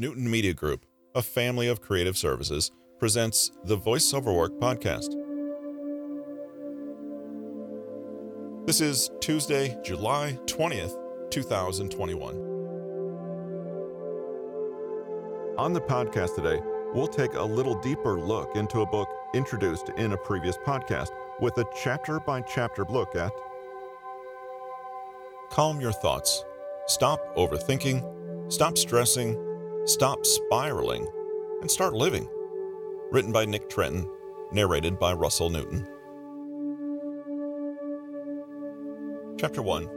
Newton Media Group, a family of creative services, presents the Voiceover Work podcast. This is Tuesday, July 20th, 2021. On the podcast today, we'll take a little deeper look into a book introduced in a previous podcast with a chapter by chapter look at Calm your thoughts. Stop overthinking. Stop stressing. Stop spiraling. And start living. Written by Nick Trenton. Narrated by Russell Newton. Chapter 1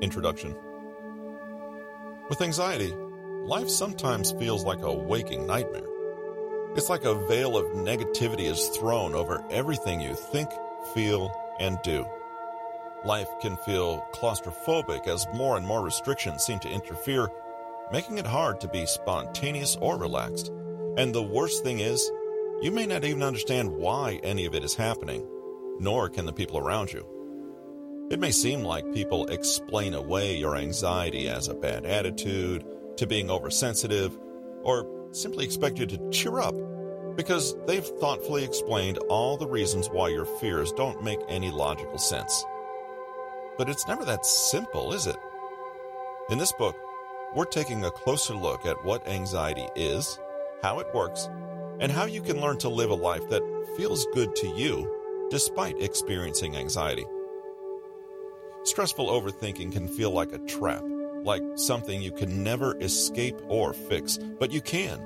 Introduction With anxiety, life sometimes feels like a waking nightmare. It's like a veil of negativity is thrown over everything you think, feel, and do. Life can feel claustrophobic as more and more restrictions seem to interfere, making it hard to be spontaneous or relaxed. And the worst thing is, you may not even understand why any of it is happening, nor can the people around you. It may seem like people explain away your anxiety as a bad attitude, to being oversensitive, or simply expect you to cheer up because they've thoughtfully explained all the reasons why your fears don't make any logical sense. But it's never that simple, is it? In this book, we're taking a closer look at what anxiety is, how it works, and how you can learn to live a life that feels good to you despite experiencing anxiety. Stressful overthinking can feel like a trap, like something you can never escape or fix, but you can.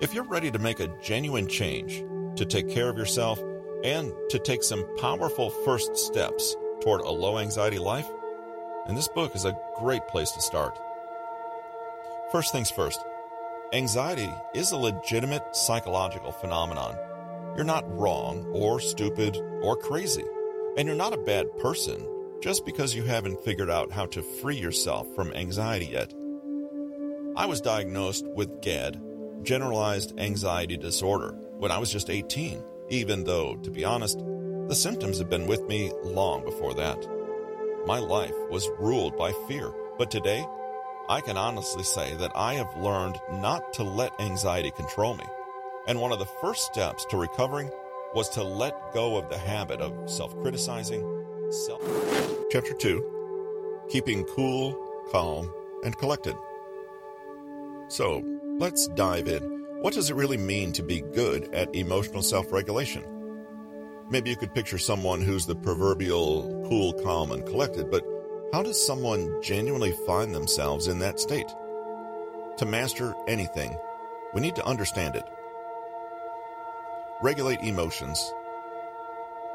If you're ready to make a genuine change, to take care of yourself, and to take some powerful first steps toward a low anxiety life, and this book is a great place to start. First things first, anxiety is a legitimate psychological phenomenon. You're not wrong or stupid or crazy, and you're not a bad person just because you haven't figured out how to free yourself from anxiety yet. I was diagnosed with GAD, generalized anxiety disorder, when I was just 18, even though, to be honest, the symptoms have been with me long before that. My life was ruled by fear, but today, I can honestly say that I have learned not to let anxiety control me. And one of the first steps to recovering was to let go of the habit of self criticizing, self. Chapter 2 Keeping Cool, Calm, and Collected. So, let's dive in. What does it really mean to be good at emotional self regulation? Maybe you could picture someone who's the proverbial cool, calm, and collected, but how does someone genuinely find themselves in that state? To master anything, we need to understand it. Regulate emotions.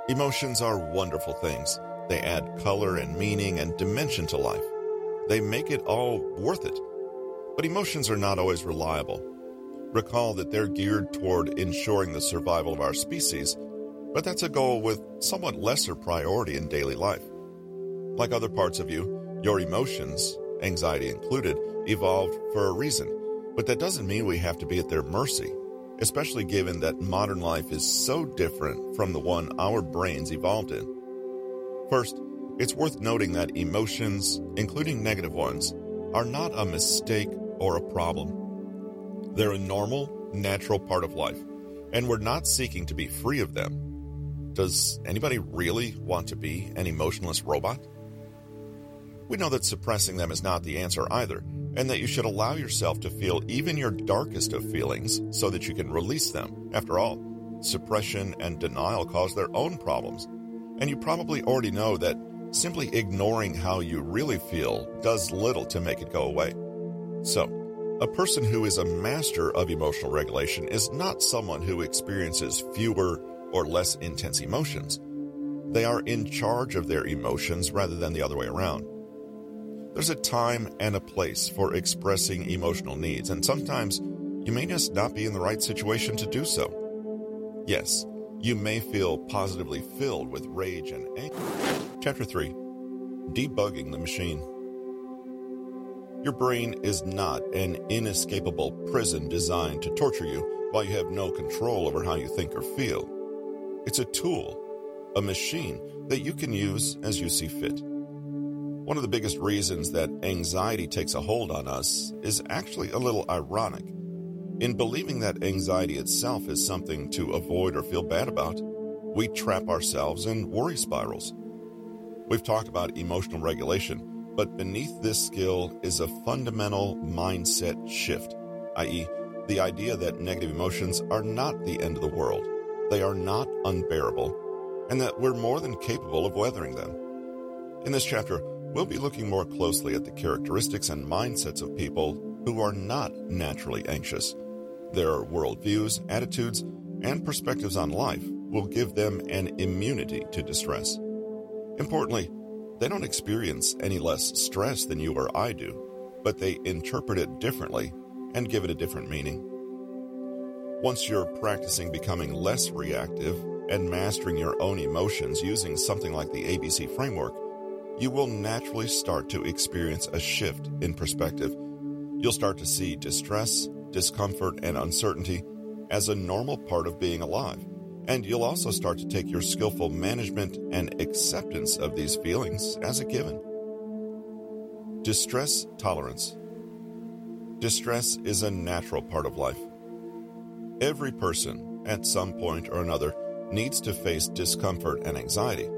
Emotions are wonderful things. They add color and meaning and dimension to life. They make it all worth it. But emotions are not always reliable. Recall that they're geared toward ensuring the survival of our species but that's a goal with somewhat lesser priority in daily life. Like other parts of you, your emotions, anxiety included, evolved for a reason, but that doesn't mean we have to be at their mercy, especially given that modern life is so different from the one our brains evolved in. First, it's worth noting that emotions, including negative ones, are not a mistake or a problem. They're a normal, natural part of life, and we're not seeking to be free of them. Does anybody really want to be an emotionless robot? We know that suppressing them is not the answer either, and that you should allow yourself to feel even your darkest of feelings so that you can release them. After all, suppression and denial cause their own problems, and you probably already know that simply ignoring how you really feel does little to make it go away. So, a person who is a master of emotional regulation is not someone who experiences fewer or less intense emotions. They are in charge of their emotions rather than the other way around. There's a time and a place for expressing emotional needs, and sometimes you may just not be in the right situation to do so. Yes, you may feel positively filled with rage and anger. Chapter 3 Debugging the Machine. Your brain is not an inescapable prison designed to torture you while you have no control over how you think or feel. It's a tool, a machine that you can use as you see fit. One of the biggest reasons that anxiety takes a hold on us is actually a little ironic. In believing that anxiety itself is something to avoid or feel bad about, we trap ourselves in worry spirals. We've talked about emotional regulation, but beneath this skill is a fundamental mindset shift, i.e., the idea that negative emotions are not the end of the world, they are not unbearable, and that we're more than capable of weathering them. In this chapter, we'll be looking more closely at the characteristics and mindsets of people who are not naturally anxious their worldviews, attitudes, and perspectives on life will give them an immunity to distress. Importantly, they don't experience any less stress than you or I do, but they interpret it differently and give it a different meaning. Once you're practicing becoming less reactive and mastering your own emotions using something like the ABC framework, you will naturally start to experience a shift in perspective. You'll start to see distress, discomfort, and uncertainty as a normal part of being alive. And you'll also start to take your skillful management and acceptance of these feelings as a given. Distress tolerance. Distress is a natural part of life. Every person, at some point or another, needs to face discomfort and anxiety.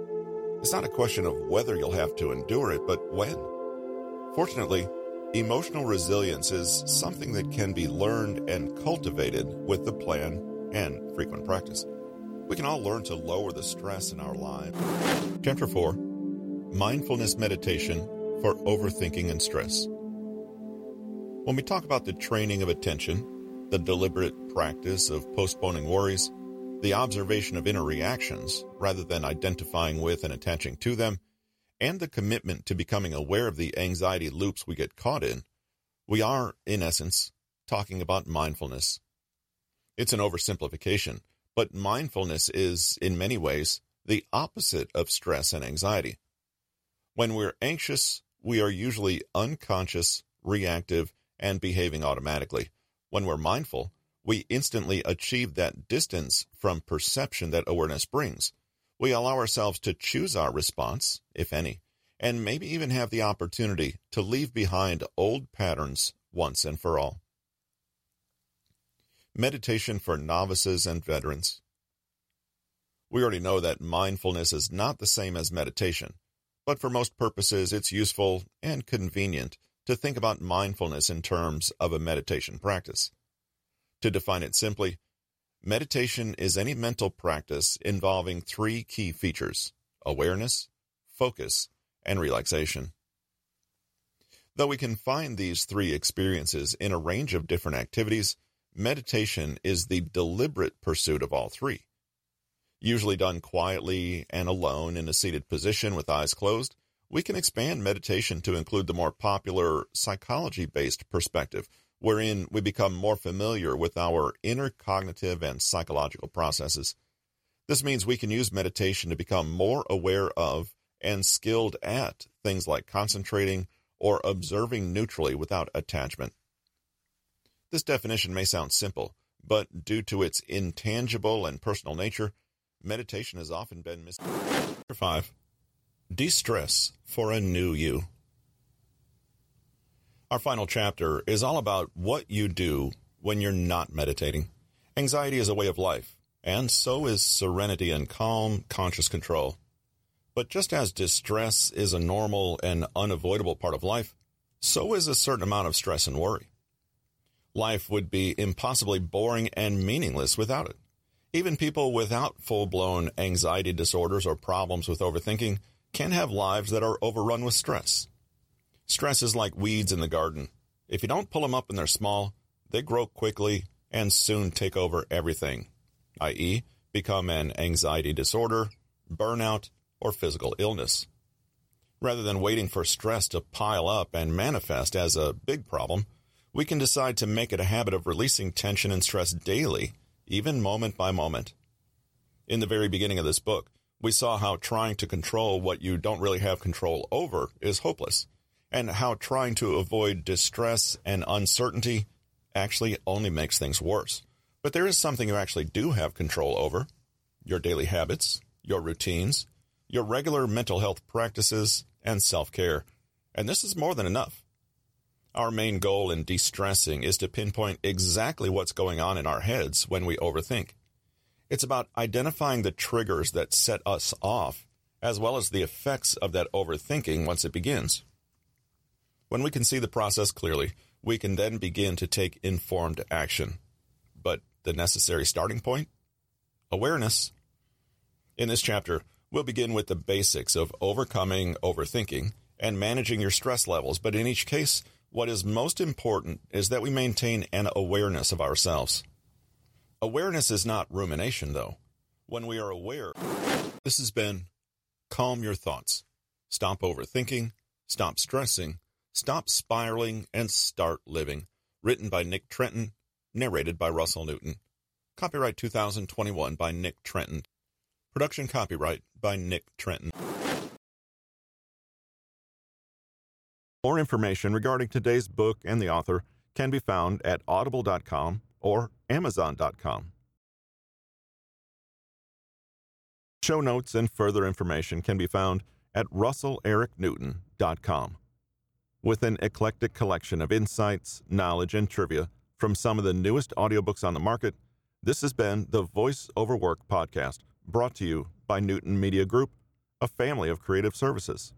It's not a question of whether you'll have to endure it, but when. Fortunately, Emotional resilience is something that can be learned and cultivated with the plan and frequent practice. We can all learn to lower the stress in our lives. Chapter 4 Mindfulness Meditation for Overthinking and Stress. When we talk about the training of attention, the deliberate practice of postponing worries, the observation of inner reactions rather than identifying with and attaching to them, and the commitment to becoming aware of the anxiety loops we get caught in, we are, in essence, talking about mindfulness. It's an oversimplification, but mindfulness is, in many ways, the opposite of stress and anxiety. When we're anxious, we are usually unconscious, reactive, and behaving automatically. When we're mindful, we instantly achieve that distance from perception that awareness brings. We allow ourselves to choose our response, if any, and maybe even have the opportunity to leave behind old patterns once and for all. Meditation for novices and veterans. We already know that mindfulness is not the same as meditation, but for most purposes it's useful and convenient to think about mindfulness in terms of a meditation practice. To define it simply, Meditation is any mental practice involving three key features awareness, focus, and relaxation. Though we can find these three experiences in a range of different activities, meditation is the deliberate pursuit of all three. Usually done quietly and alone in a seated position with eyes closed, we can expand meditation to include the more popular psychology based perspective wherein we become more familiar with our inner cognitive and psychological processes. This means we can use meditation to become more aware of and skilled at things like concentrating or observing neutrally without attachment. This definition may sound simple, but due to its intangible and personal nature, meditation has often been mis. 5. De-stress for a new you. Our final chapter is all about what you do when you're not meditating. Anxiety is a way of life, and so is serenity and calm, conscious control. But just as distress is a normal and unavoidable part of life, so is a certain amount of stress and worry. Life would be impossibly boring and meaningless without it. Even people without full blown anxiety disorders or problems with overthinking can have lives that are overrun with stress. Stress is like weeds in the garden. If you don't pull them up when they're small, they grow quickly and soon take over everything, i.e., become an anxiety disorder, burnout, or physical illness. Rather than waiting for stress to pile up and manifest as a big problem, we can decide to make it a habit of releasing tension and stress daily, even moment by moment. In the very beginning of this book, we saw how trying to control what you don't really have control over is hopeless and how trying to avoid distress and uncertainty actually only makes things worse. But there is something you actually do have control over your daily habits, your routines, your regular mental health practices, and self care. And this is more than enough. Our main goal in de stressing is to pinpoint exactly what's going on in our heads when we overthink. It's about identifying the triggers that set us off, as well as the effects of that overthinking once it begins. When we can see the process clearly, we can then begin to take informed action. But the necessary starting point? Awareness. In this chapter, we'll begin with the basics of overcoming overthinking and managing your stress levels, but in each case, what is most important is that we maintain an awareness of ourselves. Awareness is not rumination, though. When we are aware, this has been Calm Your Thoughts. Stop overthinking, stop stressing, stop spiraling, and start living. Written by Nick Trenton, narrated by Russell Newton. Copyright 2021 by Nick Trenton. Production copyright by Nick Trenton. More information regarding today's book and the author can be found at audible.com or amazon.com. Show notes and further information can be found at russellericnewton.com. With an eclectic collection of insights, knowledge, and trivia from some of the newest audiobooks on the market, this has been the Voice Over Work podcast, brought to you by Newton Media Group, a family of creative services.